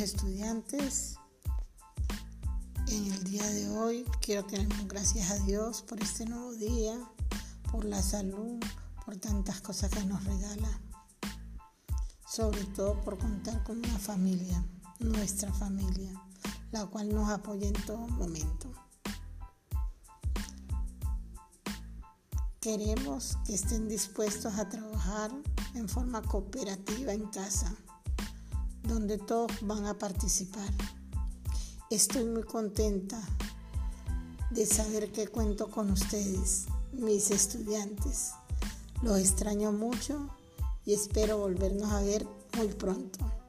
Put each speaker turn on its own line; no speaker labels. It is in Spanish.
estudiantes. En el día de hoy quiero tener gracias a Dios por este nuevo día, por la salud, por tantas cosas que nos regala. Sobre todo por contar con una familia, nuestra familia, la cual nos apoya en todo momento. Queremos que estén dispuestos a trabajar en forma cooperativa en casa donde todos van a participar. Estoy muy contenta de saber que cuento con ustedes, mis estudiantes. Los extraño mucho y espero volvernos a ver muy pronto.